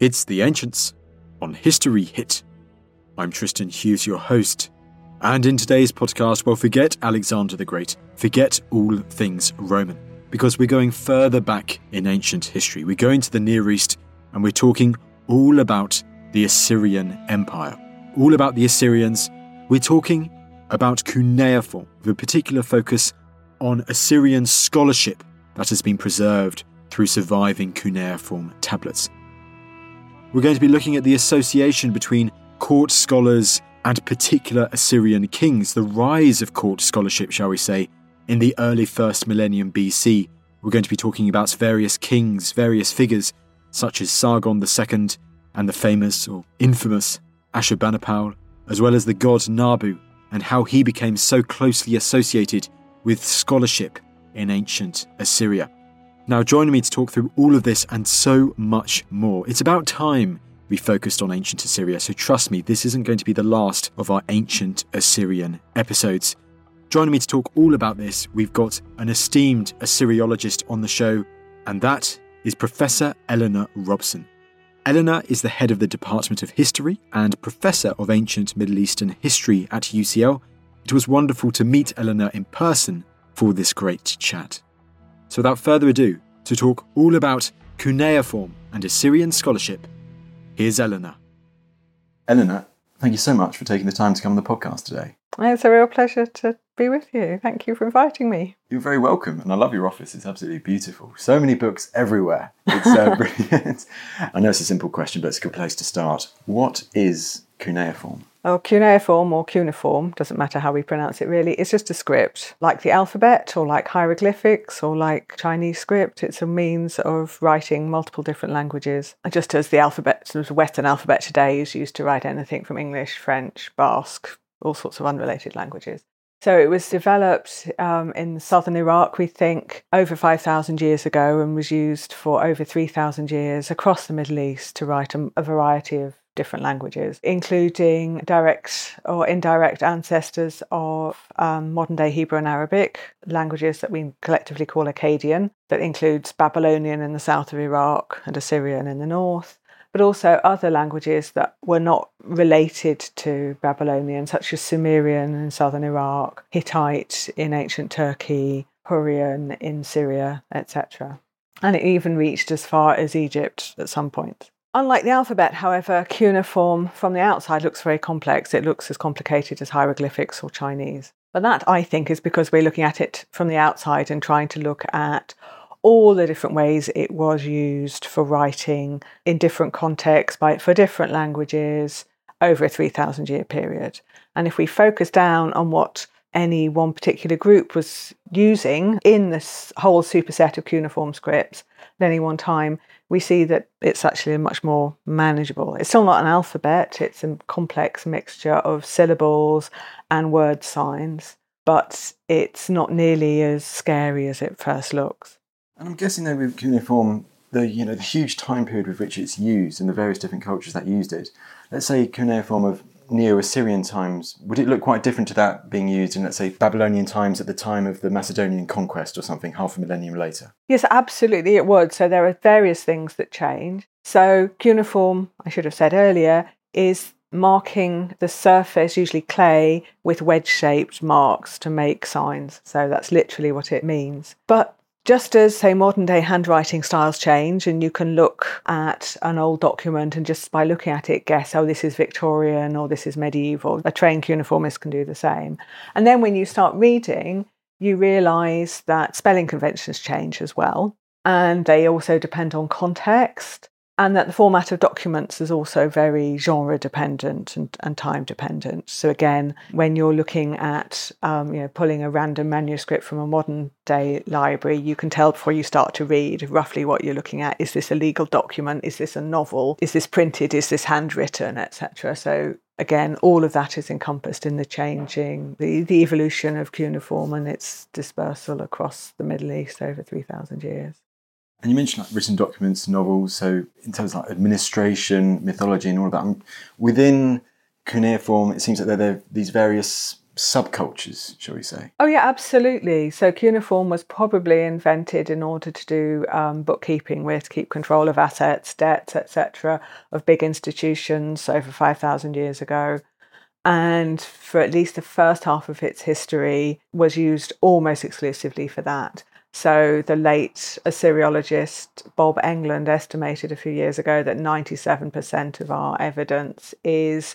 It's The Ancients on History Hit. I'm Tristan Hughes, your host. And in today's podcast, well, forget Alexander the Great, forget all things Roman, because we're going further back in ancient history. We're going to the Near East and we're talking all about the Assyrian Empire, all about the Assyrians. We're talking about cuneiform, with a particular focus on Assyrian scholarship that has been preserved through surviving cuneiform tablets. We're going to be looking at the association between court scholars and particular Assyrian kings, the rise of court scholarship, shall we say, in the early first millennium BC. We're going to be talking about various kings, various figures, such as Sargon II and the famous or infamous Ashurbanipal, as well as the god Nabu, and how he became so closely associated with scholarship in ancient Assyria. Now, joining me to talk through all of this and so much more, it's about time we focused on ancient Assyria, so trust me, this isn't going to be the last of our ancient Assyrian episodes. Joining me to talk all about this, we've got an esteemed Assyriologist on the show, and that is Professor Eleanor Robson. Eleanor is the head of the Department of History and Professor of Ancient Middle Eastern History at UCL. It was wonderful to meet Eleanor in person for this great chat. So, without further ado, to talk all about cuneiform and Assyrian scholarship, here's Eleanor. Eleanor, thank you so much for taking the time to come on the podcast today. It's a real pleasure to be with you. Thank you for inviting me. You're very welcome, and I love your office. It's absolutely beautiful. So many books everywhere. It's uh, brilliant. I know it's a simple question, but it's a good place to start. What is cuneiform? Or cuneiform or cuneiform, doesn't matter how we pronounce it really, it's just a script, like the alphabet or like hieroglyphics or like Chinese script. It's a means of writing multiple different languages, just as the alphabet, the Western alphabet today is used to write anything from English, French, Basque, all sorts of unrelated languages. So it was developed um, in southern Iraq, we think, over 5,000 years ago and was used for over 3,000 years across the Middle East to write a, a variety of different languages, including direct or indirect ancestors of um, modern day Hebrew and Arabic, languages that we collectively call Akkadian, that includes Babylonian in the south of Iraq and Assyrian in the north. But also other languages that were not related to Babylonian, such as Sumerian in southern Iraq, Hittite in ancient Turkey, Hurrian in Syria, etc. And it even reached as far as Egypt at some point. Unlike the alphabet, however, cuneiform from the outside looks very complex. It looks as complicated as hieroglyphics or Chinese. But that, I think, is because we're looking at it from the outside and trying to look at all the different ways it was used for writing in different contexts by, for different languages over a 3,000 year period. And if we focus down on what any one particular group was using in this whole superset of cuneiform scripts at any one time, we see that it's actually much more manageable. It's still not an alphabet, it's a complex mixture of syllables and word signs, but it's not nearly as scary as it first looks. And I'm guessing though with cuneiform, the you know the huge time period with which it's used and the various different cultures that used it. Let's say cuneiform of Neo-Assyrian times, would it look quite different to that being used in, let's say, Babylonian times at the time of the Macedonian conquest or something, half a millennium later? Yes, absolutely, it would. So there are various things that change. So cuneiform, I should have said earlier, is marking the surface, usually clay, with wedge shaped marks to make signs. So that's literally what it means. But just as, say, modern day handwriting styles change, and you can look at an old document and just by looking at it guess, oh, this is Victorian or this is medieval, a trained cuneiformist can do the same. And then when you start reading, you realise that spelling conventions change as well. And they also depend on context and that the format of documents is also very genre dependent and, and time dependent. So again, when you're looking at um, you know pulling a random manuscript from a modern day library, you can tell before you start to read roughly what you're looking at. Is this a legal document? Is this a novel? Is this printed? Is this handwritten, etc. So again, all of that is encompassed in the changing, the, the evolution of cuneiform and its dispersal across the Middle East over 3,000 years. And you mentioned like written documents, novels. So in terms of like administration, mythology, and all of that, um, within cuneiform, it seems that there are these various subcultures, shall we say? Oh, yeah, absolutely. So, cuneiform was probably invented in order to do um, bookkeeping where to keep control of assets, debts, etc., of big institutions over 5,000 years ago. And for at least the first half of its history, was used almost exclusively for that. So the late Assyriologist Bob Englund estimated a few years ago that 97% of our evidence is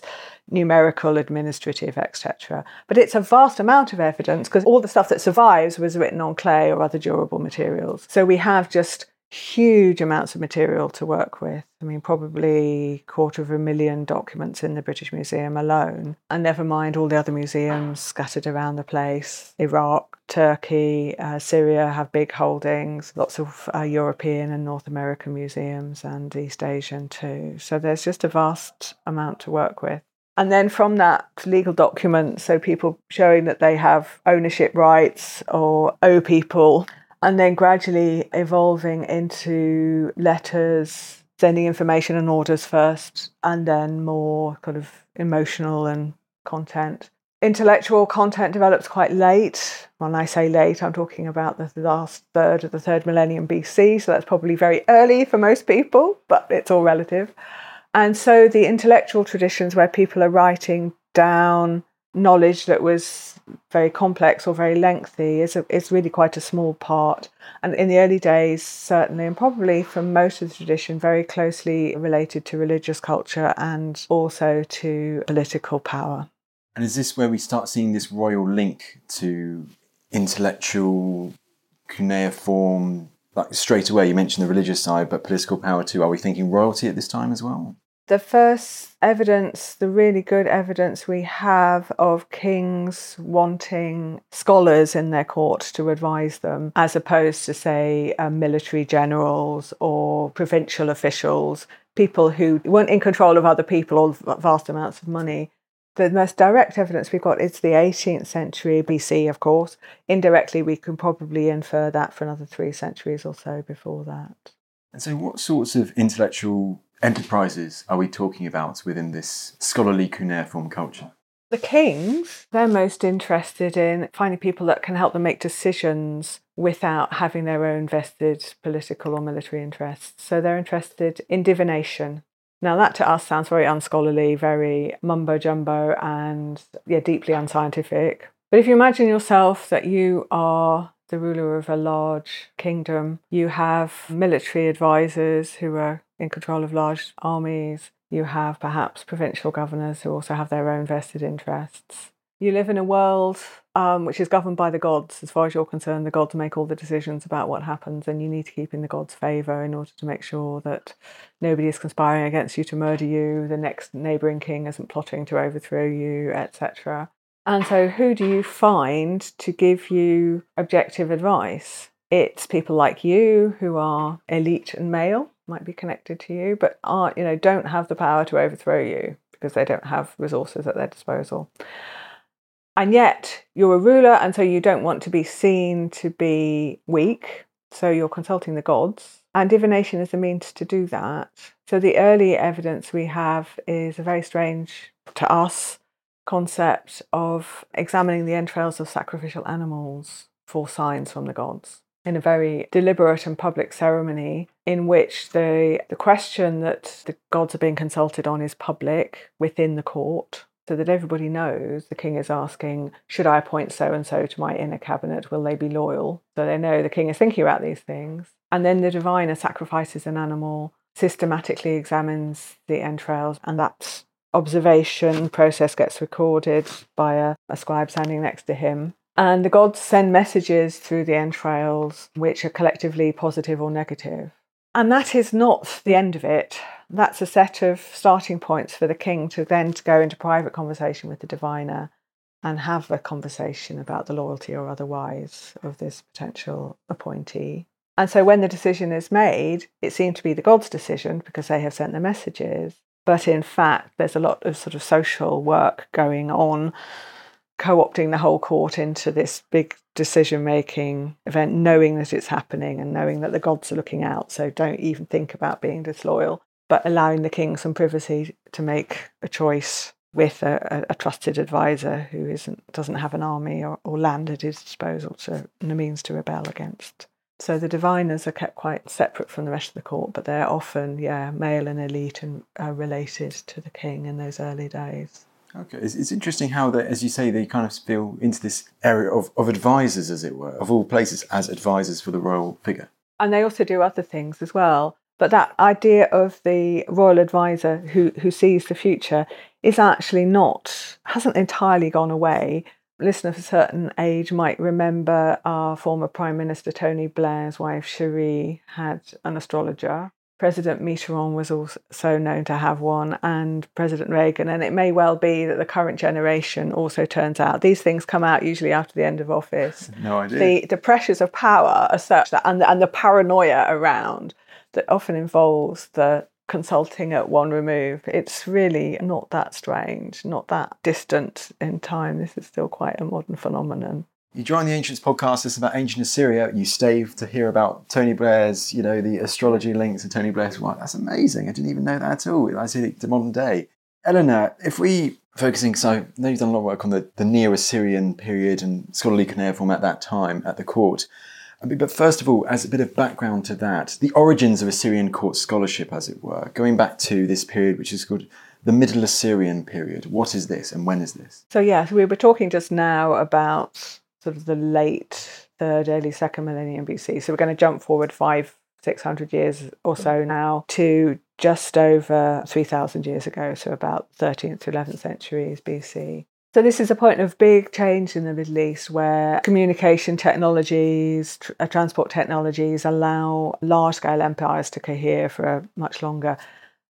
numerical, administrative, etc. But it's a vast amount of evidence because all the stuff that survives was written on clay or other durable materials. So we have just huge amounts of material to work with. I mean, probably quarter of a million documents in the British Museum alone, and never mind all the other museums scattered around the place. Iraq, Turkey, uh, Syria have big holdings, lots of uh, European and North American museums, and East Asian too. So there's just a vast amount to work with. And then from that legal document, so people showing that they have ownership rights or owe people and then gradually evolving into letters, sending information and orders first, and then more kind of emotional and content. Intellectual content develops quite late. When I say late, I'm talking about the last third of the third millennium BC, so that's probably very early for most people, but it's all relative. And so the intellectual traditions where people are writing down knowledge that was very complex or very lengthy is a, is really quite a small part. And in the early days, certainly, and probably for most of the tradition, very closely related to religious culture and also to political power. And is this where we start seeing this royal link to intellectual cuneiform? Like straight away, you mentioned the religious side, but political power too. Are we thinking royalty at this time as well? The first evidence, the really good evidence we have of kings wanting scholars in their court to advise them, as opposed to, say, uh, military generals or provincial officials, people who weren't in control of other people or vast amounts of money. The most direct evidence we've got is the 18th century BC, of course. Indirectly, we can probably infer that for another three centuries or so before that. And so, what sorts of intellectual enterprises are we talking about within this scholarly cuneiform culture? The kings, they're most interested in finding people that can help them make decisions without having their own vested political or military interests. So they're interested in divination. Now, that to us sounds very unscholarly, very mumbo jumbo, and yeah, deeply unscientific. But if you imagine yourself that you are the ruler of a large kingdom, you have military advisors who are in control of large armies. You have perhaps provincial governors who also have their own vested interests. You live in a world um, which is governed by the gods. As far as you're concerned, the gods make all the decisions about what happens, and you need to keep in the gods' favour in order to make sure that nobody is conspiring against you to murder you, the next neighbouring king isn't plotting to overthrow you, etc. And so, who do you find to give you objective advice? It's people like you who are elite and male, might be connected to you, but aren't, you know, don't have the power to overthrow you because they don't have resources at their disposal. And yet you're a ruler, and so you don't want to be seen to be weak. So you're consulting the gods. And divination is a means to do that. So the early evidence we have is a very strange to us concept of examining the entrails of sacrificial animals for signs from the gods in a very deliberate and public ceremony in which the, the question that the gods are being consulted on is public within the court so that everybody knows the king is asking, Should I appoint so and so to my inner cabinet? Will they be loyal? So they know the king is thinking about these things. And then the diviner sacrifices an animal, systematically examines the entrails, and that observation process gets recorded by a, a scribe standing next to him. And the gods send messages through the entrails, which are collectively positive or negative. And that is not the end of it. That's a set of starting points for the king to then to go into private conversation with the diviner and have a conversation about the loyalty or otherwise of this potential appointee. And so when the decision is made, it seems to be the gods' decision because they have sent the messages. But in fact, there's a lot of sort of social work going on co opting the whole court into this big decision making event, knowing that it's happening and knowing that the gods are looking out. So don't even think about being disloyal, but allowing the king some privacy to make a choice with a, a, trusted advisor who isn't doesn't have an army or, or land at his disposal to and a means to rebel against. So the diviners are kept quite separate from the rest of the court, but they're often, yeah, male and elite and uh, related to the king in those early days. Okay, it's, it's interesting how, they, as you say, they kind of spill into this area of, of advisors, as it were, of all places, as advisors for the royal figure. And they also do other things as well. But that idea of the royal advisor who, who sees the future is actually not, hasn't entirely gone away. Listener of a certain age might remember our former Prime Minister Tony Blair's wife Cherie had an astrologer. President Mitterrand was also known to have one, and President Reagan. And it may well be that the current generation also turns out. These things come out usually after the end of office. No idea. The, the pressures of power are such that, and and the paranoia around that often involves the consulting at one remove. It's really not that strange, not that distant in time. This is still quite a modern phenomenon. You join the Ancients podcast. It's about ancient Assyria. You stay to hear about Tony Blair's, you know, the astrology links to Tony Blair's wife. That's amazing. I didn't even know that at all. I see to modern day. Eleanor, if we focusing, so I know you've done a lot of work on the, the Neo Assyrian period and scholarly cuneiform at that time at the court. But first of all, as a bit of background to that, the origins of Assyrian court scholarship, as it were, going back to this period, which is called the Middle Assyrian period. What is this and when is this? So, yes, we were talking just now about sort of the late third, early second millennium BC. So, we're going to jump forward five, six hundred years or so now to just over 3,000 years ago, so about 13th to 11th centuries BC. So, this is a point of big change in the Middle East where communication technologies, tr- uh, transport technologies allow large scale empires to cohere for much longer.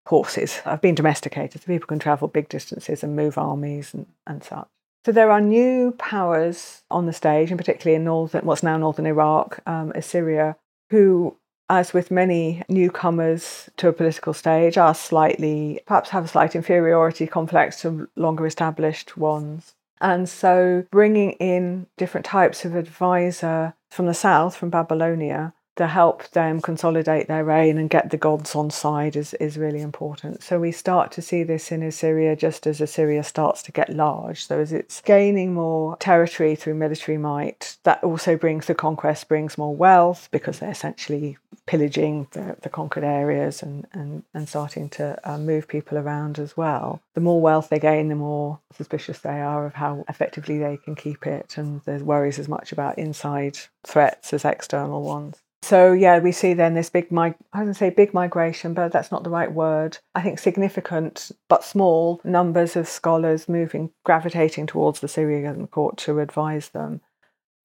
Courses. Horses have been domesticated, so people can travel big distances and move armies and, and such. So, there are new powers on the stage, and particularly in northern, what's now northern Iraq, um, Assyria, who as with many newcomers to a political stage, are slightly, perhaps have a slight inferiority complex to longer established ones. And so bringing in different types of advisor from the south, from Babylonia, to help them consolidate their reign and get the gods on side is, is really important. So we start to see this in Assyria just as Assyria starts to get large. So as it's gaining more territory through military might, that also brings the conquest, brings more wealth because they're essentially pillaging the, the conquered areas and, and, and starting to uh, move people around as well. The more wealth they gain, the more suspicious they are of how effectively they can keep it. And there's worries as much about inside threats as external ones. So yeah, we see then this big mig- I wouldn't say big migration, but that's not the right word. I think significant but small numbers of scholars moving gravitating towards the Assyrian court to advise them.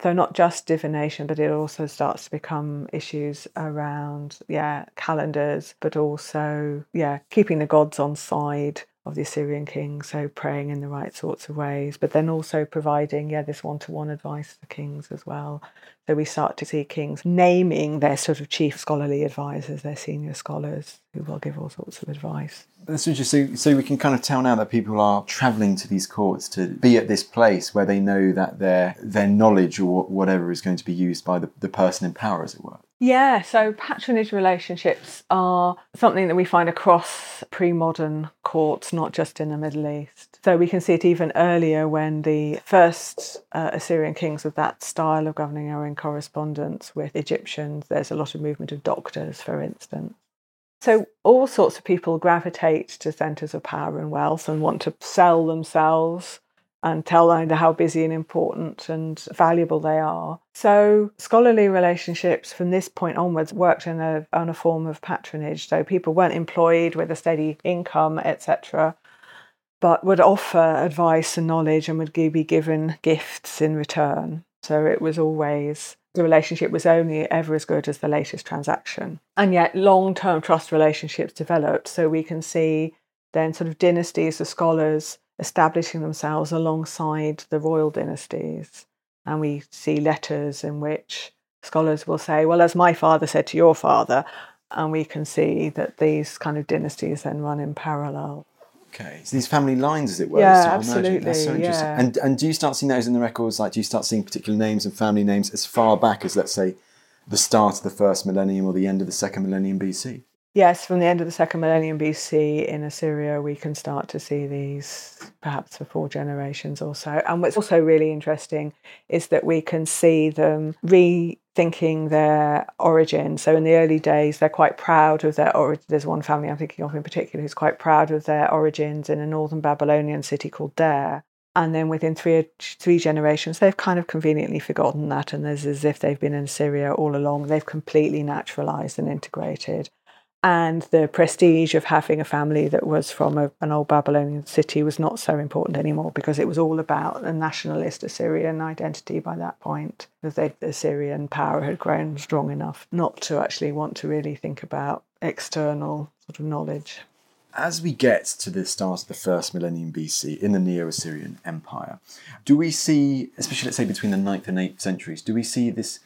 So not just divination, but it also starts to become issues around yeah calendars, but also yeah keeping the gods on side of the Assyrian king, so praying in the right sorts of ways, but then also providing yeah this one-to-one advice for kings as well. So we start to see kings naming their sort of chief scholarly advisors, their senior scholars, who will give all sorts of advice. That's interesting. So, so we can kind of tell now that people are travelling to these courts to be at this place where they know that their their knowledge or whatever is going to be used by the, the person in power, as it were. Yeah, so patronage relationships are something that we find across pre modern courts, not just in the Middle East. So we can see it even earlier when the first uh, Assyrian kings of that style of governing are in correspondence with Egyptians. There's a lot of movement of doctors, for instance. So all sorts of people gravitate to centres of power and wealth and want to sell themselves and tell them how busy and important and valuable they are. So scholarly relationships from this point onwards worked in a on a form of patronage. So people weren't employed with a steady income, etc., but would offer advice and knowledge and would be given gifts in return. So it was always the relationship was only ever as good as the latest transaction. And yet, long term trust relationships developed. So we can see then sort of dynasties of scholars establishing themselves alongside the royal dynasties. And we see letters in which scholars will say, Well, as my father said to your father, and we can see that these kind of dynasties then run in parallel. Okay, so these family lines, as it were, yeah, absolutely. That's so interesting. Yeah. And and do you start seeing those in the records? Like, do you start seeing particular names and family names as far back as, let's say, the start of the first millennium or the end of the second millennium BC? Yes, from the end of the second millennium BC in Assyria, we can start to see these perhaps for four generations or so. And what's also really interesting is that we can see them rethinking their origin. So in the early days, they're quite proud of their origin. There's one family I'm thinking of in particular who's quite proud of their origins in a northern Babylonian city called Dare. and then within three three generations they've kind of conveniently forgotten that and there's as if they've been in Assyria all along they've completely naturalized and integrated and the prestige of having a family that was from a, an old Babylonian city was not so important anymore because it was all about a nationalist Assyrian identity by that point. The Assyrian power had grown strong enough not to actually want to really think about external sort of knowledge as we get to the start of the first millennium BC in the Neo Assyrian Empire, do we see, especially let's say between the 9th and 8th centuries, do we see this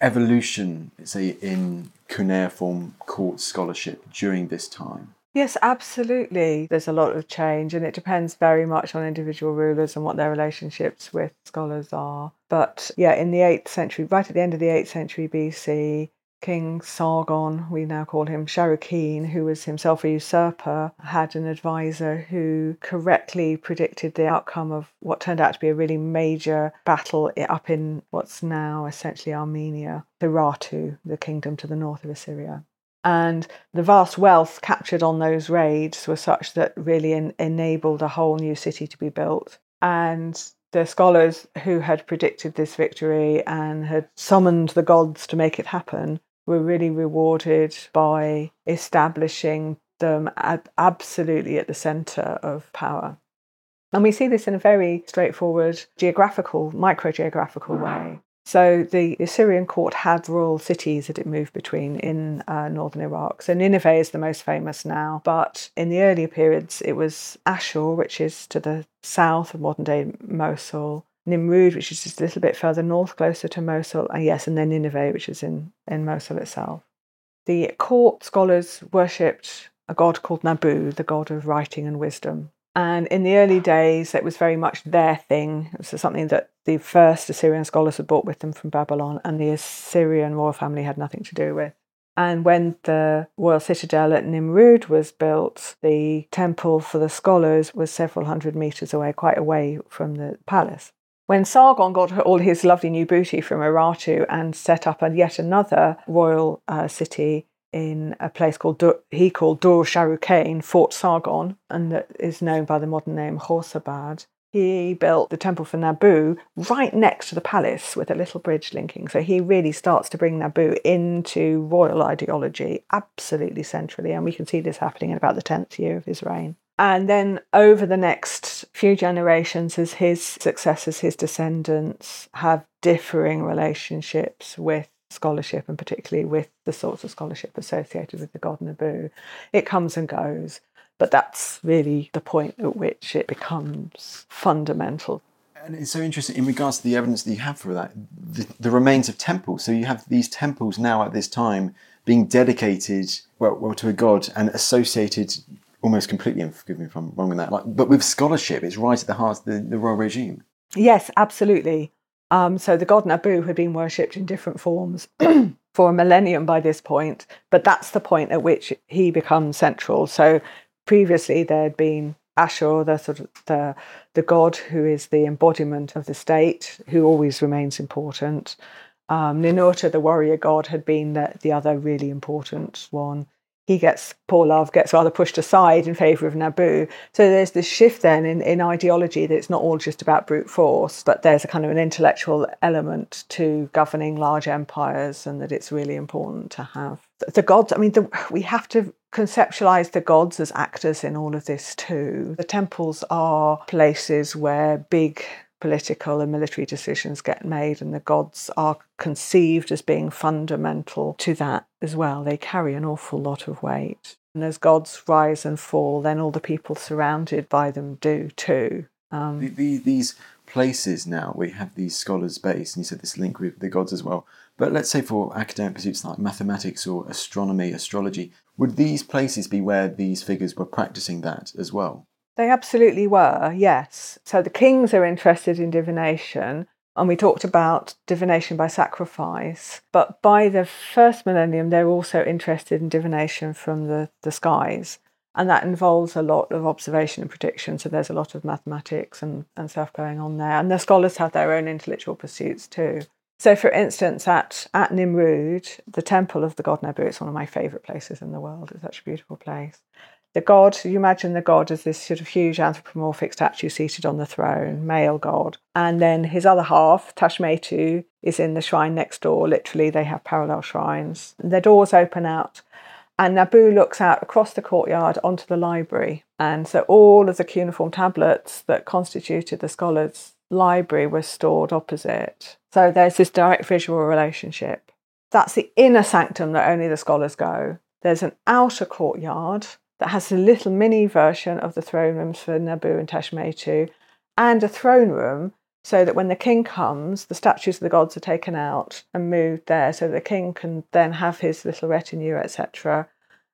evolution, let's say, in cuneiform court scholarship during this time? Yes, absolutely. There's a lot of change, and it depends very much on individual rulers and what their relationships with scholars are. But yeah, in the 8th century, right at the end of the 8th century BC, King Sargon, we now call him Sharrukin, who was himself a usurper, had an advisor who correctly predicted the outcome of what turned out to be a really major battle up in what's now essentially Armenia, Urartu, the kingdom to the north of Assyria. And the vast wealth captured on those raids were such that really en- enabled a whole new city to be built. And the scholars who had predicted this victory and had summoned the gods to make it happen were really rewarded by establishing them ab- absolutely at the centre of power. And we see this in a very straightforward geographical, micro geographical way. So the Assyrian court had royal cities that it moved between in uh, northern Iraq. So Nineveh is the most famous now, but in the earlier periods it was Ashur, which is to the south of modern day Mosul, Nimrud, which is just a little bit further north, closer to Mosul, and yes, and then Nineveh, which is in, in Mosul itself. The court scholars worshipped a god called Nabu, the god of writing and wisdom. And in the early days, it was very much their thing. It was something that the first Assyrian scholars had brought with them from Babylon, and the Assyrian royal family had nothing to do with. And when the royal citadel at Nimrud was built, the temple for the scholars was several hundred meters away, quite away from the palace. When Sargon got all his lovely new booty from Urartu and set up a, yet another royal uh, city in a place called Dur, he called Dur Sharrukin, Fort Sargon, and that is known by the modern name Khorsabad. He built the temple for Nabu right next to the palace with a little bridge linking. So he really starts to bring Nabu into royal ideology absolutely centrally, and we can see this happening in about the 10th year of his reign. And then over the next few generations, as his successors, his descendants have differing relationships with scholarship and particularly with the sorts of scholarship associated with the god Nabu, it comes and goes. But that's really the point at which it becomes fundamental. And it's so interesting in regards to the evidence that you have for that, the, the remains of temples. So you have these temples now at this time being dedicated well, well to a god and associated almost completely, and forgive me if I'm wrong with that, like, but with scholarship, it's right at the heart of the, the royal regime. Yes, absolutely. Um, so the god Nabu had been worshipped in different forms for a millennium by this point, but that's the point at which he becomes central. So previously there had been Ashur, the sort of the the god who is the embodiment of the state, who always remains important. Um, Ninurta, the warrior god, had been the, the other really important one he gets poor love gets rather pushed aside in favour of Nabu. So there's this shift then in, in ideology that it's not all just about brute force, but there's a kind of an intellectual element to governing large empires, and that it's really important to have the gods. I mean, the, we have to conceptualize the gods as actors in all of this too. The temples are places where big political and military decisions get made, and the gods are conceived as being fundamental to that as well. They carry an awful lot of weight. And as gods rise and fall, then all the people surrounded by them do too. Um, the, the, these places now, we have these scholars based, and you said this link with the gods as well. But let's say for academic pursuits like mathematics or astronomy, astrology, would these places be where these figures were practicing that as well? They absolutely were, yes. So the kings are interested in divination. And we talked about divination by sacrifice. But by the first millennium, they're also interested in divination from the, the skies. And that involves a lot of observation and prediction. So there's a lot of mathematics and, and stuff going on there. And the scholars have their own intellectual pursuits too. So, for instance, at, at Nimrud, the temple of the god Nabu, it's one of my favourite places in the world. It's such a beautiful place. The god, you imagine the god as this sort of huge anthropomorphic statue seated on the throne, male god. And then his other half, Tashmetu, is in the shrine next door. Literally, they have parallel shrines. Their doors open out, and Nabu looks out across the courtyard onto the library. And so all of the cuneiform tablets that constituted the scholars' library were stored opposite. So there's this direct visual relationship. That's the inner sanctum that only the scholars go. There's an outer courtyard that has a little mini version of the throne rooms for Nabu and Tashmetu, and a throne room so that when the king comes, the statues of the gods are taken out and moved there, so the king can then have his little retinue, etc.,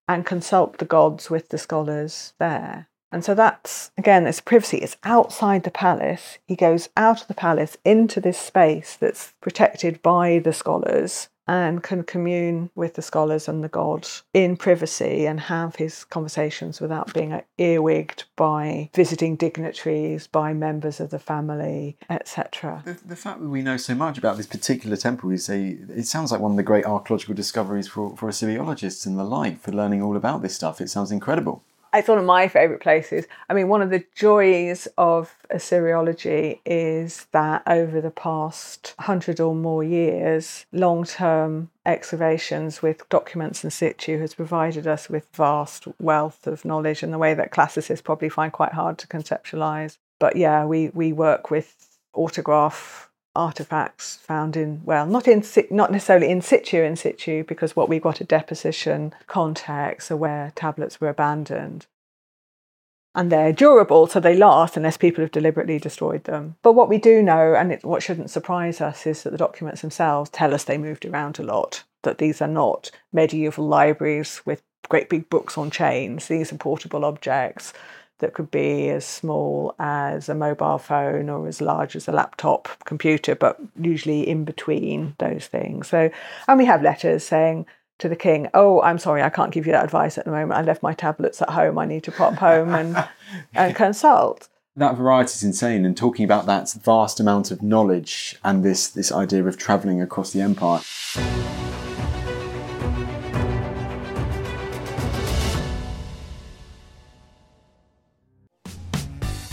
and consult the gods with the scholars there. And so that's, again, it's privacy. It's outside the palace. He goes out of the palace into this space that's protected by the scholars and can commune with the scholars and the god in privacy and have his conversations without being earwigged by visiting dignitaries, by members of the family, etc. The, the, fact that we know so much about this particular temple is a, it sounds like one of the great archaeological discoveries for, for Assyriologists and the like, for learning all about this stuff. It sounds incredible it's one of my favourite places. I mean, one of the joys of Assyriology is that over the past hundred or more years, long term excavations with documents in situ has provided us with vast wealth of knowledge in the way that classicists probably find quite hard to conceptualize. But yeah, we, we work with autograph artifacts found in well not in not necessarily in situ in situ because what we got a deposition context are where tablets were abandoned. And they're durable so they last unless people have deliberately destroyed them. But what we do know and it, what shouldn't surprise us is that the documents themselves tell us they moved around a lot that these are not medieval libraries with great big books on chains. These are portable objects that could be as small as a mobile phone or as large as a laptop computer, but usually in between those things. So, and we have letters saying to the king, "Oh, I'm sorry, I can't give you that advice at the moment. I left my tablets at home. I need to pop home and and consult." That variety is insane, and talking about that vast amount of knowledge and this this idea of travelling across the empire.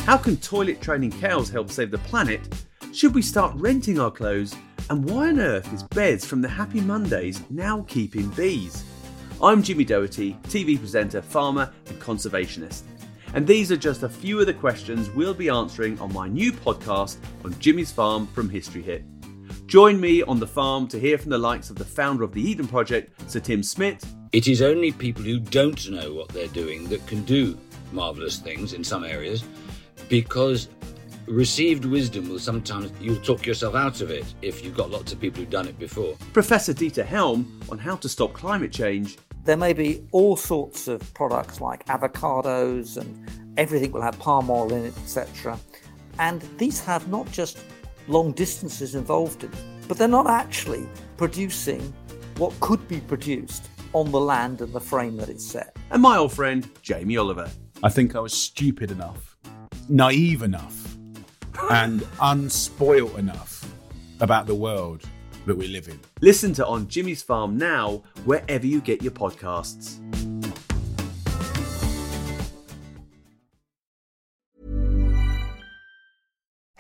How can toilet training cows help save the planet? Should we start renting our clothes? And why on earth is Bez from the Happy Mondays now keeping bees? I'm Jimmy Doherty, TV presenter, farmer, and conservationist. And these are just a few of the questions we'll be answering on my new podcast on Jimmy's Farm from History Hit. Join me on the farm to hear from the likes of the founder of the Eden Project, Sir Tim Smit. It is only people who don't know what they're doing that can do marvellous things in some areas because received wisdom will sometimes you'll talk yourself out of it if you've got lots of people who've done it before. Professor Dieter Helm on how to stop climate change. There may be all sorts of products like avocados and everything will have palm oil in it, etc. And these have not just long distances involved in, but they're not actually producing what could be produced on the land and the frame that it's set. And my old friend Jamie Oliver. I think I was stupid enough naive enough and unspoilt enough about the world that we live in. Listen to On Jimmy's Farm now, wherever you get your podcasts.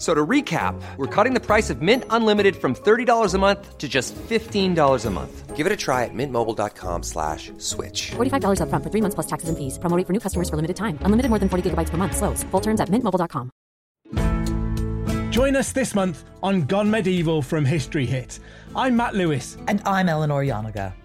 So to recap, we're cutting the price of Mint Unlimited from $30 a month to just $15 a month. Give it a try at mintmobile.com slash switch. $45 up front for three months plus taxes and fees. Promoting for new customers for limited time. Unlimited more than 40 gigabytes per month. Slows. Full terms at mintmobile.com. Join us this month on Gone Medieval from History Hit. I'm Matt Lewis. And I'm Eleanor Janega.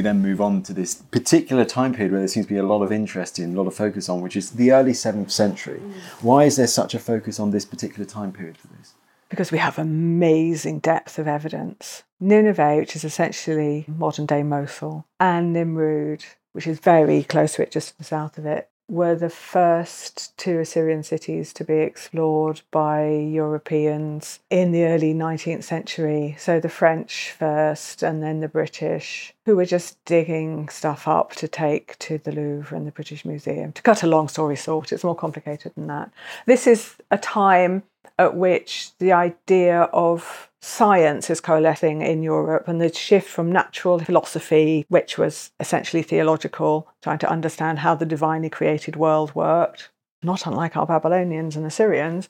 We then move on to this particular time period where there seems to be a lot of interest in, a lot of focus on, which is the early 7th century, mm. why is there such a focus on this particular time period for this? Because we have amazing depth of evidence. Nineveh, which is essentially modern day Mosul, and Nimrud, which is very close to it, just to the south of it, were the first two Assyrian cities to be explored by Europeans in the early 19th century. So the French first, and then the British, who were just digging stuff up to take to the Louvre and the British Museum. To cut a long story short, it's more complicated than that. This is a time at which the idea of science is coalescing in Europe and the shift from natural philosophy, which was essentially theological, trying to understand how the divinely created world worked, not unlike our Babylonians and Assyrians,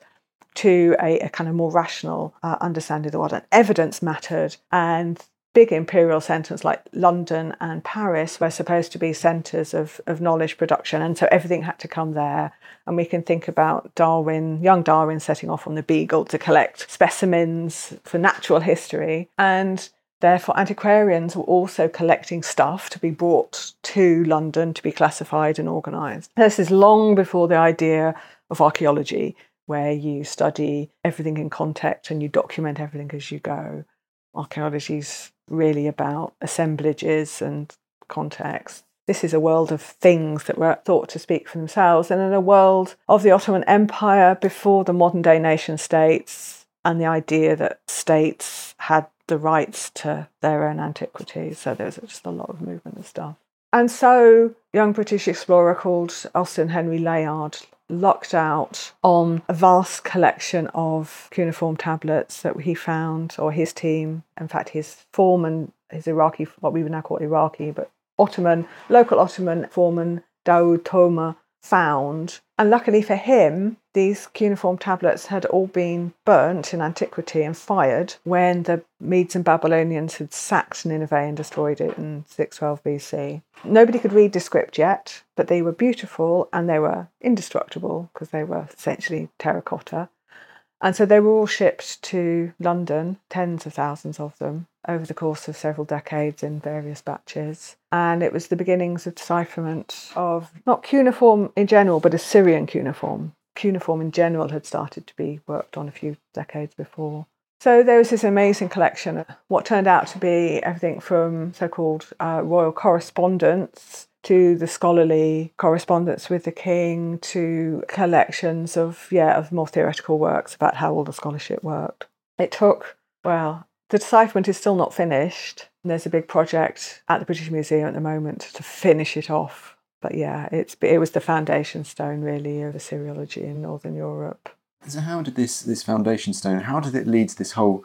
to a, a kind of more rational uh, understanding of the world. And evidence mattered, and big imperial centres like London and Paris were supposed to be centres of, of knowledge production, and so everything had to come there. And we can think about Darwin, young Darwin, setting off on the Beagle to collect specimens for natural history. And therefore, antiquarians were also collecting stuff to be brought to London to be classified and organised. This is long before the idea of archaeology, where you study everything in context and you document everything as you go. Archaeology is really about assemblages and context. This is a world of things that were thought to speak for themselves, and in a world of the Ottoman Empire before the modern day nation states, and the idea that states had the rights to their own antiquities. So there's just a lot of movement and stuff. And so, young British explorer called Austin Henry Layard lucked out on a vast collection of cuneiform tablets that he found, or his team, in fact, his foreman, his Iraqi, what we would now call Iraqi, but Ottoman, local Ottoman foreman Daoud Toma found. And luckily for him, these cuneiform tablets had all been burnt in antiquity and fired when the Medes and Babylonians had sacked Nineveh and destroyed it in 612 BC. Nobody could read the script yet, but they were beautiful and they were indestructible because they were essentially terracotta. And so they were all shipped to London, tens of thousands of them, over the course of several decades in various batches. And it was the beginnings of decipherment of not cuneiform in general, but Assyrian cuneiform. Cuneiform in general had started to be worked on a few decades before. So there was this amazing collection of what turned out to be everything from so called uh, royal correspondence to the scholarly correspondence with the king to collections of yeah of more theoretical works about how all the scholarship worked. It took well the decipherment is still not finished. There's a big project at the british museum at the moment to finish it off but yeah it's it was the foundation stone really of the assyriology in northern europe so how did this this foundation stone how did it lead to this whole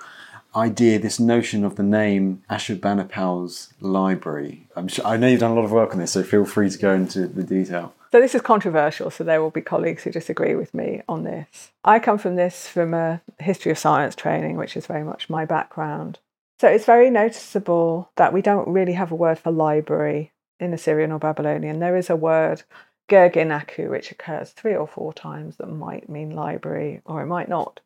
idea, this notion of the name Ashurbanipal's library. I'm sure, I know you've done a lot of work on this, so feel free to go into the detail. So this is controversial, so there will be colleagues who disagree with me on this. I come from this from a history of science training, which is very much my background. So it's very noticeable that we don't really have a word for library in Assyrian or Babylonian. There is a word Girginakku, which occurs three or four times that might mean library or it might not.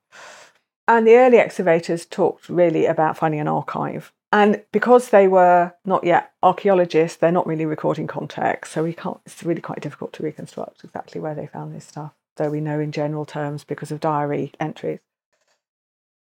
And the early excavators talked really about finding an archive. And because they were not yet archaeologists, they're not really recording context. So we can't, it's really quite difficult to reconstruct exactly where they found this stuff, though we know in general terms because of diary entries.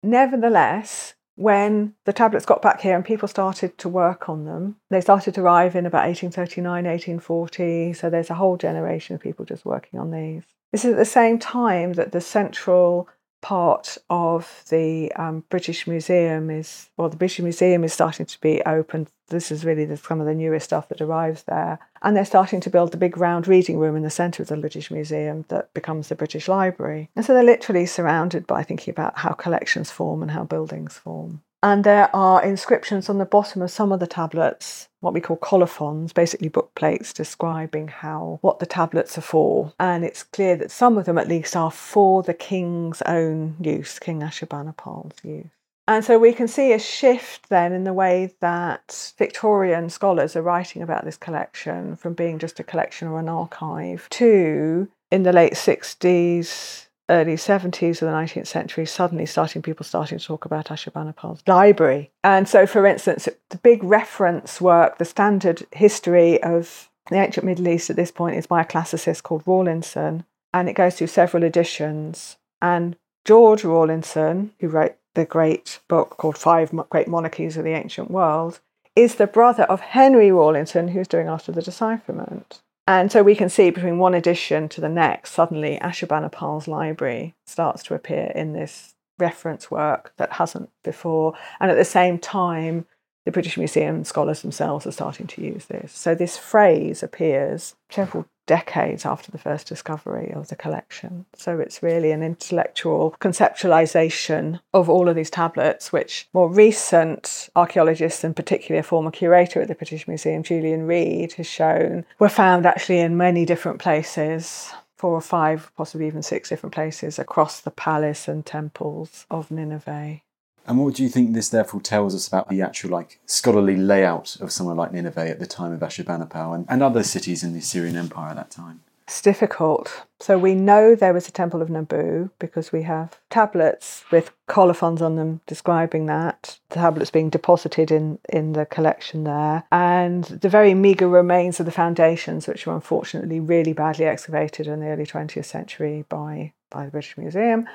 Nevertheless, when the tablets got back here and people started to work on them, they started to arrive in about 1839, 1840. So there's a whole generation of people just working on these. This is at the same time that the central part of the um, British Museum is, well, the British Museum is starting to be opened. This is really the, some of the newest stuff that arrives there. And they're starting to build the big round reading room in the centre of the British Museum that becomes the British Library. And so they're literally surrounded by thinking about how collections form and how buildings form. And there are inscriptions on the bottom of some of the tablets, what we call colophons, basically book plates describing how what the tablets are for. And it's clear that some of them at least are for the king's own use, King Ashurbanipal's use. And so we can see a shift then in the way that Victorian scholars are writing about this collection from being just a collection or an archive to in the late 60s, early 70s of the 19th century, suddenly starting people starting to talk about Ashurbanipal's library. And so, for instance, the big reference work, the standard history of the ancient Middle East at this point is by a classicist called Rawlinson, and it goes through several editions. And George Rawlinson, who wrote the great book called Five Great Monarchies of the Ancient World, is the brother of Henry Rawlinson, who's doing After the Decipherment. And so we can see between one edition to the next, suddenly Ashurbanipal's library starts to appear in this reference work that hasn't before. And at the same time, the British Museum scholars themselves are starting to use this. So this phrase appears several decades after the first discovery of the collection. So it's really an intellectual conceptualization of all of these tablets, which more recent archaeologists, and particularly a former curator at the British Museum, Julian Reade, has shown were found actually in many different places. Four or five, possibly even six different places across the palace and temples of Nineveh. And what do you think this therefore tells us about the actual like scholarly layout of somewhere like Nineveh at the time of Ashurbanipal and, and other cities in the Assyrian Empire at that time? It's difficult. So we know there was a temple of Nabu because we have tablets with colophons on them describing that. The tablets being deposited in, in the collection there. And the very meagre remains of the foundations, which were unfortunately really badly excavated in the early 20th century by, by the British Museum.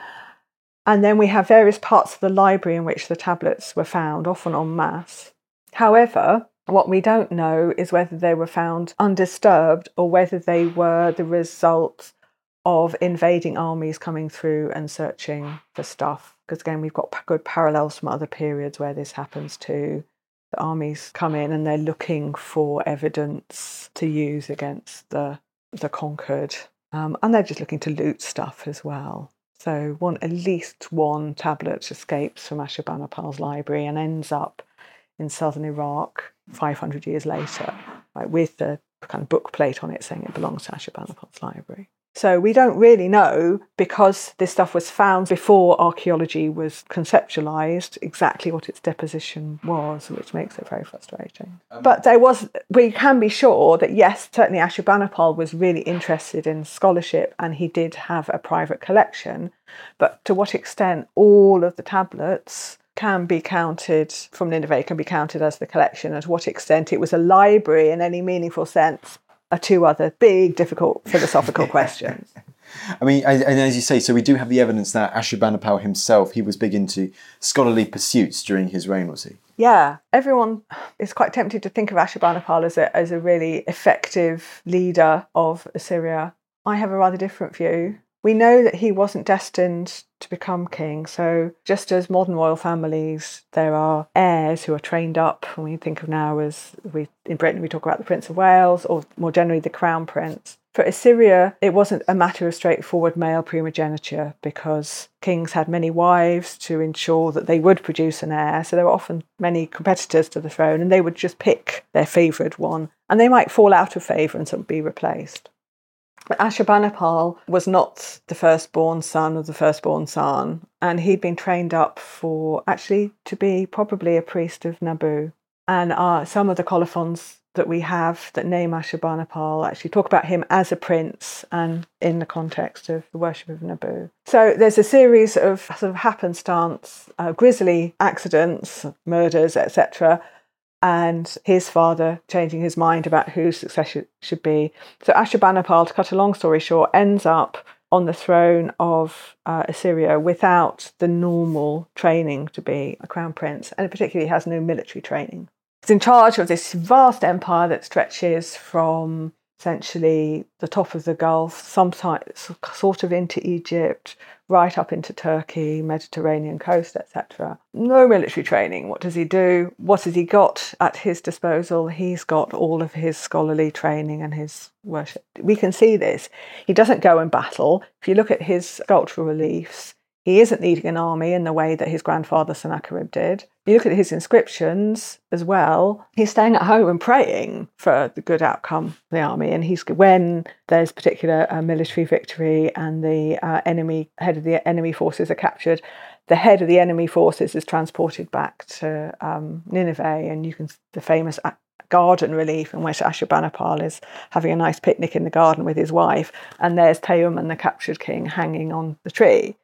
And then we have various parts of the library in which the tablets were found, often en masse. However, what we don't know is whether they were found undisturbed or whether they were the result of invading armies coming through and searching for stuff. Because again, we've got good parallels from other periods where this happens too. The armies come in and they're looking for evidence to use against the the conquered, um, and they're just looking to loot stuff as well. So one at least one tablet escapes from Ashurbanipal's library and ends up in southern Iraq 500 years later, with the kind of book plate on it saying it belongs to Ashurbanipal's library. So we don't really know because this stuff was found before archaeology was conceptualized exactly what its deposition was, which makes it very frustrating. Um, but there was, we can be sure that yes, certainly Ashurbanipal was really interested in scholarship and he did have a private collection. But to what extent all of the tablets can be counted from Nineveh can be counted as the collection, and to what extent it was a library in any meaningful sense are two other big, difficult philosophical questions. I mean, and as you say, so we do have the evidence that Ashurbanipal himself, he was big into scholarly pursuits during his reign, was he? Yeah, everyone is quite tempted to think of Ashurbanipal as a, as a really effective leader of Assyria. I have a rather different view. We know that he wasn't destined to become king. So, just as modern royal families, there are heirs who are trained up. When we think of now as we in Britain, we talk about the Prince of Wales, or more generally the Crown Prince. For Assyria, it wasn't a matter of straightforward male primogeniture because kings had many wives to ensure that they would produce an heir. So there were often many competitors to the throne, and they would just pick their favoured one, and they might fall out of favour and be replaced. Ashurbanipal was not the firstborn son of the firstborn son, and he'd been trained up for actually to be probably a priest of Nabu. And uh, some of the colophons that we have that name Ashurbanipal actually talk about him as a prince and in the context of the worship of Nabu. So there's a series of sort of happenstance, uh, grisly accidents, murders, etc., and his father changing his mind about who successor should be. So Ashurbanipal, to cut a long story short, ends up on the throne of uh, Assyria without the normal training to be a crown prince, and particularly has no military training. He's in charge of this vast empire that stretches from essentially the top of the Gulf, sometimes sort of into Egypt, right up into Turkey, Mediterranean coast, etc. No military training. What does he do? What has he got at his disposal? He's got all of his scholarly training and his worship. We can see this. He doesn't go and battle. If you look at his sculptural reliefs, he isn't leading an army in the way that his grandfather Sennacherib did. You look at his inscriptions as well. He's staying at home and praying for the good outcome of the army. And he's when there's particular uh, military victory and the uh, enemy head of the enemy forces are captured, the head of the enemy forces is transported back to um, Nineveh, and you can the famous garden relief in which Ashurbanipal is having a nice picnic in the garden with his wife, and there's Teumman, the captured king, hanging on the tree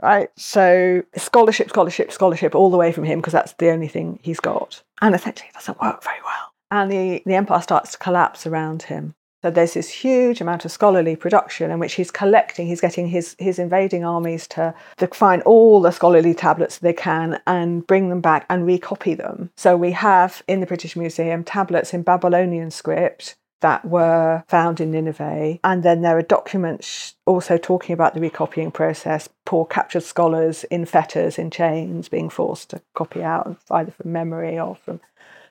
right? So scholarship, scholarship, scholarship, all the way from him because that's the only thing he's got, and essentially it doesn't work very well. And the, the empire starts to collapse around him. So there's this huge amount of scholarly production in which he's collecting, he's getting his, his invading armies to, to find all the scholarly tablets they can and bring them back and recopy them. So we have in the British Museum tablets in Babylonian script that were found in Nineveh. And then there are documents also talking about the recopying process, poor captured scholars in fetters, in chains, being forced to copy out either from memory or from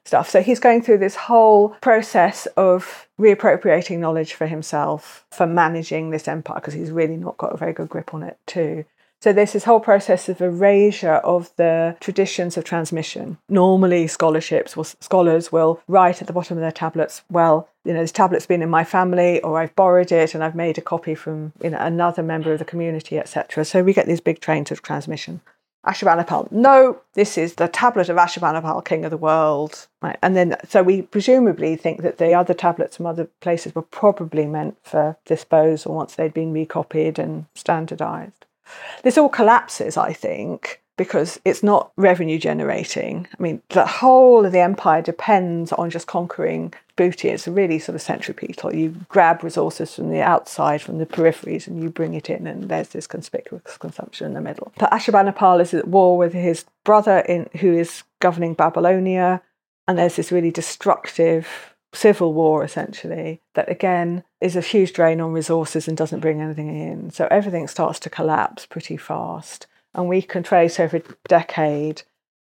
stuff. So he's going through this whole process of reappropriating knowledge for himself, for managing this empire, because he's really not got a very good grip on it too. So there's this whole process of erasure of the traditions of transmission. Normally, scholarships, will, scholars will write at the bottom of their tablets, well, you know, this tablet's been in my family, or I've borrowed it and I've made a copy from you know another member of the community, etc. So we get these big trains of transmission. Ashurbanipal, no, this is the tablet of Ashurbanipal, king of the world. Right. And then, so we presumably think that the other tablets from other places were probably meant for disposal once they'd been recopied and standardized. This all collapses, I think, because it's not revenue generating. I mean, the whole of the empire depends on just conquering booty. It's a really sort of centripetal. You grab resources from the outside, from the peripheries, and you bring it in, and there's this conspicuous consumption in the middle. But Ashurbanipal is at war with his brother, in, who is governing Babylonia, and there's this really destructive civil war essentially that again is a huge drain on resources and doesn't bring anything in. So everything starts to collapse pretty fast. And we can trace over a decade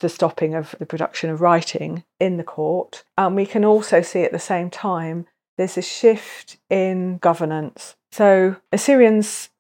the stopping of the production of writing in the court. And we can also see at the same time there's a shift in governance. So assyrians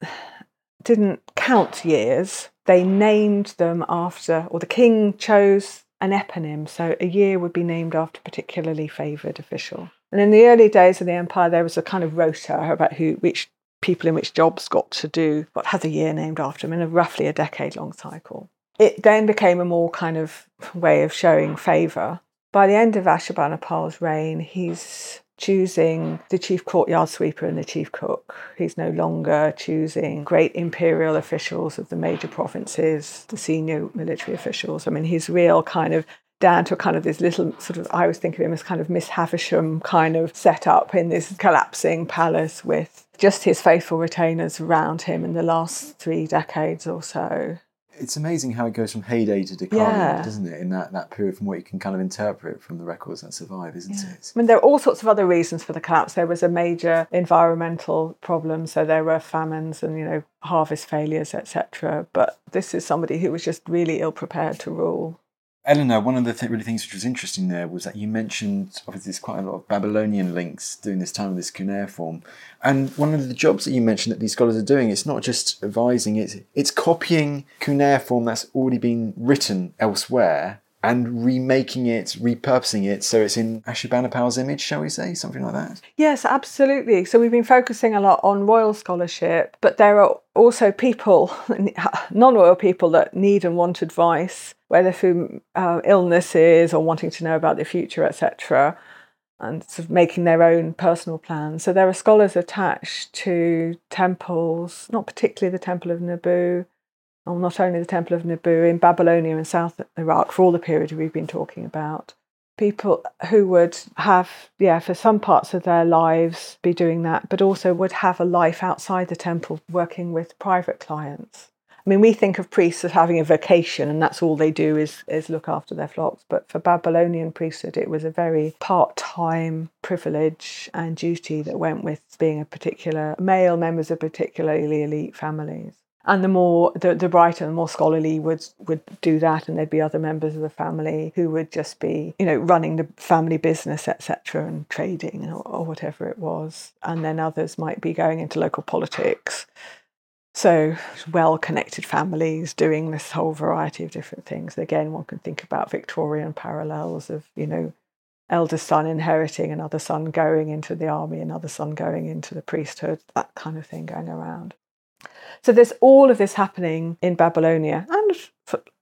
didn't count years. They named them after or the king chose an eponym, so a year would be named after a particularly favoured official. And in the early days of the empire, there was a kind of rota about who, which people in which jobs got to do what has a year named after them in a roughly a decade long cycle. It then became a more kind of way of showing favour. By the end of Ashurbanipal's reign, he's choosing the chief courtyard sweeper and the chief cook. He's no longer choosing great imperial officials of the major provinces, the senior military officials. I mean, he's real kind of down to kind of this little sort of, I always think of him as kind of Miss Havisham kind of setup in this collapsing palace with just his faithful retainers around him in the last three decades or so it's amazing how it goes from heyday to decline, yeah. doesn't it? In that, that period, from what you can kind of interpret from the records that survive, isn't yeah. it? I mean, there are all sorts of other reasons for the collapse. There was a major environmental problem, so there were famines and you know harvest failures, etc. But this is somebody who was just really ill prepared to rule. Eleanor, one of the th- really things which was interesting there was that you mentioned obviously there's quite a lot of Babylonian links during this time of this cuneiform, and one of the jobs that you mentioned that these scholars are doing, it's not just advising, it's it's copying cuneiform that's already been written elsewhere and remaking it, repurposing it so it's in Ashurbanipal's image, shall we say, something like that? Yes, absolutely. So we've been focusing a lot on royal scholarship, but there are also people, non royal people, that need and want advice, whether through uh, illnesses or wanting to know about the future, etc., and sort of making their own personal plans. So there are scholars attached to temples, not particularly the Temple of Nabu, not only the Temple of Nabu in Babylonia and South Iraq for all the period we've been talking about. People who would have, yeah, for some parts of their lives be doing that, but also would have a life outside the temple working with private clients. I I mean, we think of priests as having a vocation, and that's all they do is is look after their flocks. But for Babylonian priesthood, it was a very part time privilege and duty that went with being a particular male members of particularly elite families and the more the, the brighter and more scholarly would would do that and there'd be other members of the family who would just be you know running the family business etc and trading or, or whatever it was. And then others might be going into local politics. So well connected families doing this whole variety of different things. Again one can think about victorian parallels of you know eldest son inheriting another son going into the army another son going into the priesthood that kind of thing going around so there's all of this happening in Babylonia and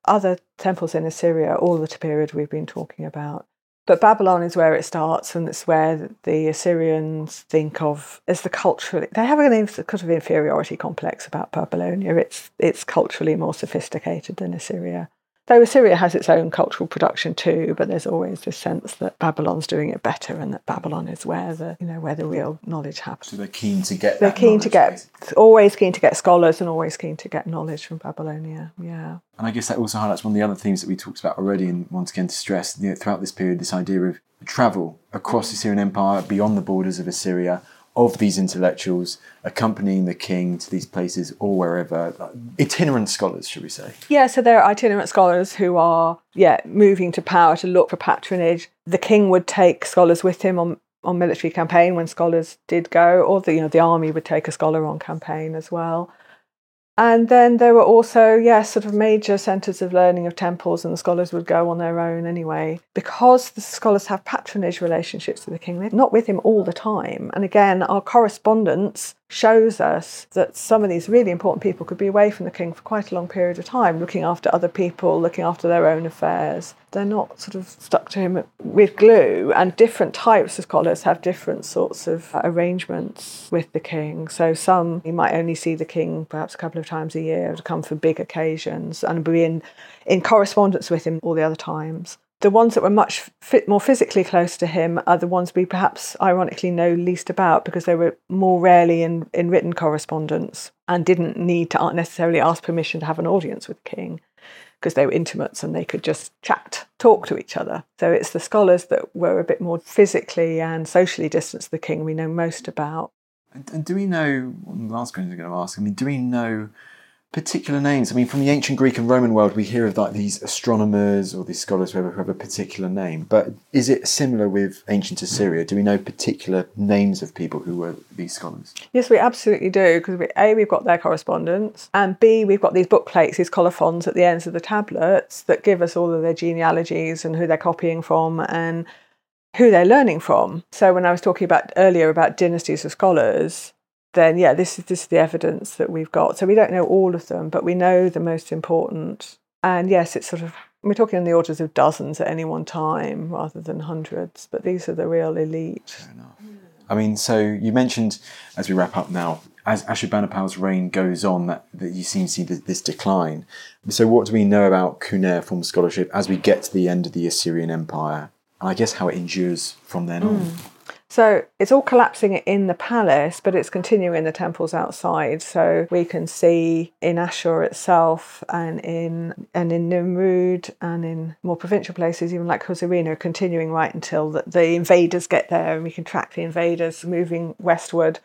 other temples in Assyria, all the period we've been talking about. But Babylon is where it starts, and it's where the Assyrians think of as the culturally. They have a kind of inferiority complex about Babylonia. It's it's culturally more sophisticated than Assyria. Though Assyria has its own cultural production too, but there's always this sense that Babylon's doing it better, and that Babylon is where the you know where the real knowledge happens. So they're keen to get. They're keen to get always keen to get scholars and always keen to get knowledge from Babylonia. Yeah. And I guess that also highlights one of the other themes that we talked about already, and once again to stress you know, throughout this period this idea of travel across the Assyrian Empire beyond the borders of Assyria of these intellectuals accompanying the king to these places or wherever itinerant scholars should we say? Yeah so there are itinerant scholars who are yeah moving to power to look for patronage. The king would take scholars with him on on military campaign when scholars did go or the you know the army would take a scholar on campaign as well and then there were also, yes, sort of major centres of learning of temples, and the scholars would go on their own anyway. Because the scholars have patronage relationships with the king, they're not with him all the time. And again, our correspondence shows us that some of these really important people could be away from the king for quite a long period of time, looking after other people, looking after their own affairs. They're not sort of stuck to him with glue, and different types of scholars have different sorts of arrangements with the king. So some you might only see the king perhaps a couple of times a year to come for big occasions and be in, in correspondence with him all the other times the ones that were much fit, more physically close to him are the ones we perhaps ironically know least about because they were more rarely in, in written correspondence and didn't need to necessarily ask permission to have an audience with king because they were intimates and they could just chat, talk to each other. So it's the scholars that were a bit more physically and socially distant to the king we know most about. And, do we know, last question I'm going to ask, I mean, do we know particular names? I mean, from the ancient Greek and Roman world, we hear of like these astronomers or these scholars who have a particular name. But is it similar with ancient Assyria? Do we know particular names of people who were these scholars? Yes, we absolutely do. Because we, a we've got their correspondence, and b we've got these book plates, these colophons at the ends of the tablets that give us all of their genealogies and who they're copying from and who they're learning from. So when I was talking about earlier about dynasties of scholars, then yeah, this is this is the evidence that we've got. So we don't know all of them, but we know the most important. And yes, it's sort of we're talking in the orders of dozens at any one time rather than hundreds, but these are the real elite. I mean, so you mentioned as we wrap up now, as Ashurbanipal's reign goes on, that, that you seem to see this decline. So, what do we know about cuneiform scholarship as we get to the end of the Assyrian Empire? And I guess how it endures from then on. Hmm. So it's all collapsing in the palace, but it's continuing in the temples outside. So we can see in Ashur itself and in and in Nimrud and in more provincial places, even like Huzirina, continuing right until the, the invaders get there, and we can track the invaders moving westward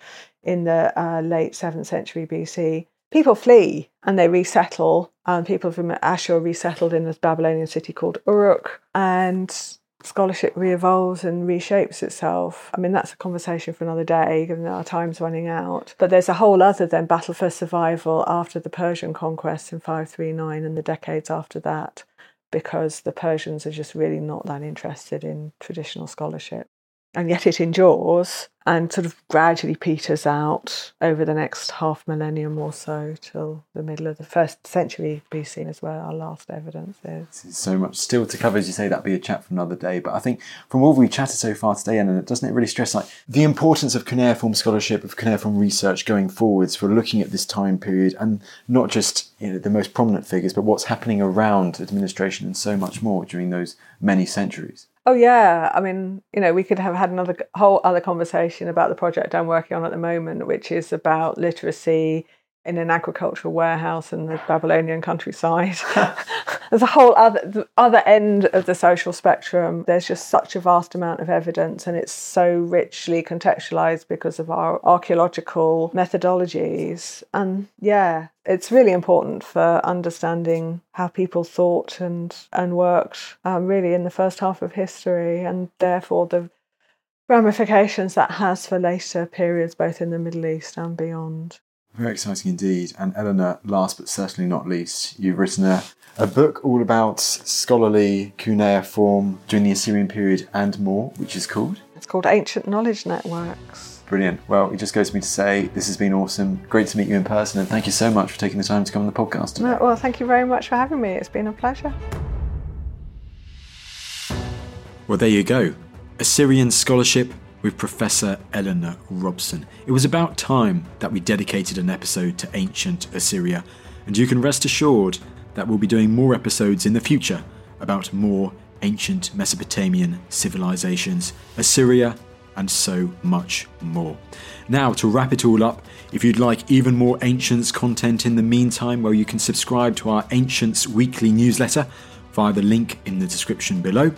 in the uh, late seventh century BC. People flee and they resettle. People from Ashur resettled in this Babylonian city called Uruk, and scholarship re-evolves and reshapes itself. I mean, that's a conversation for another day, given that our time's running out. But there's a whole other then battle for survival after the Persian conquest in 539 and the decades after that, because the Persians are just really not that interested in traditional scholarship. And yet it endures and sort of gradually peters out over the next half millennium or so till the middle of the first century BC as well. Our last evidence is. So much still to cover, as you say, that'd be a chat for another day. But I think from all we've chatted so far today, and doesn't it really stress like the importance of cuneiform scholarship, of cuneiform research going forwards for looking at this time period and not just you know the most prominent figures, but what's happening around administration and so much more during those many centuries. Oh yeah, I mean, you know, we could have had another whole other conversation about the project I'm working on at the moment, which is about literacy in an agricultural warehouse in the Babylonian countryside. There's a whole other other end of the social spectrum. There's just such a vast amount of evidence, and it's so richly contextualized because of our archaeological methodologies. And yeah, it's really important for understanding how people thought and and worked um, really in the first half of history, and therefore the ramifications that has for later periods, both in the Middle East and beyond. Very exciting indeed. And Eleanor, last but certainly not least, you've written a, a book all about scholarly cuneiform during the Assyrian period and more, which is called? It's called Ancient Knowledge Networks. Brilliant. Well, it just goes to me to say this has been awesome. Great to meet you in person, and thank you so much for taking the time to come on the podcast. Today. Well, thank you very much for having me. It's been a pleasure. Well, there you go. Assyrian scholarship with Professor Eleanor Robson. It was about time that we dedicated an episode to ancient Assyria, and you can rest assured that we'll be doing more episodes in the future about more ancient Mesopotamian civilizations, Assyria, and so much more. Now, to wrap it all up, if you'd like even more Ancients content in the meantime, well, you can subscribe to our Ancients weekly newsletter via the link in the description below.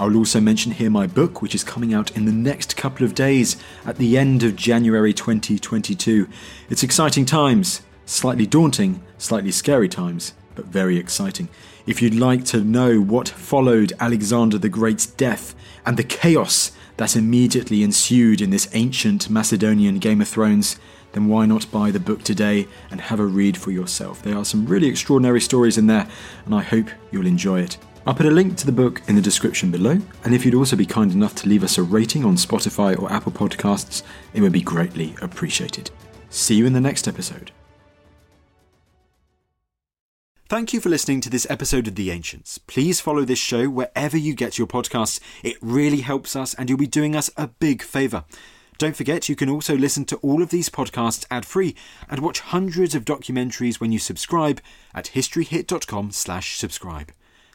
I'll also mention here my book, which is coming out in the next couple of days at the end of January 2022. It's exciting times, slightly daunting, slightly scary times, but very exciting. If you'd like to know what followed Alexander the Great's death and the chaos that immediately ensued in this ancient Macedonian Game of Thrones, then why not buy the book today and have a read for yourself? There are some really extraordinary stories in there, and I hope you'll enjoy it. I'll put a link to the book in the description below, and if you'd also be kind enough to leave us a rating on Spotify or Apple Podcasts, it would be greatly appreciated. See you in the next episode. Thank you for listening to this episode of The Ancients. Please follow this show wherever you get your podcasts. It really helps us, and you'll be doing us a big favour. Don't forget, you can also listen to all of these podcasts ad-free and watch hundreds of documentaries when you subscribe at historyhit.com/subscribe.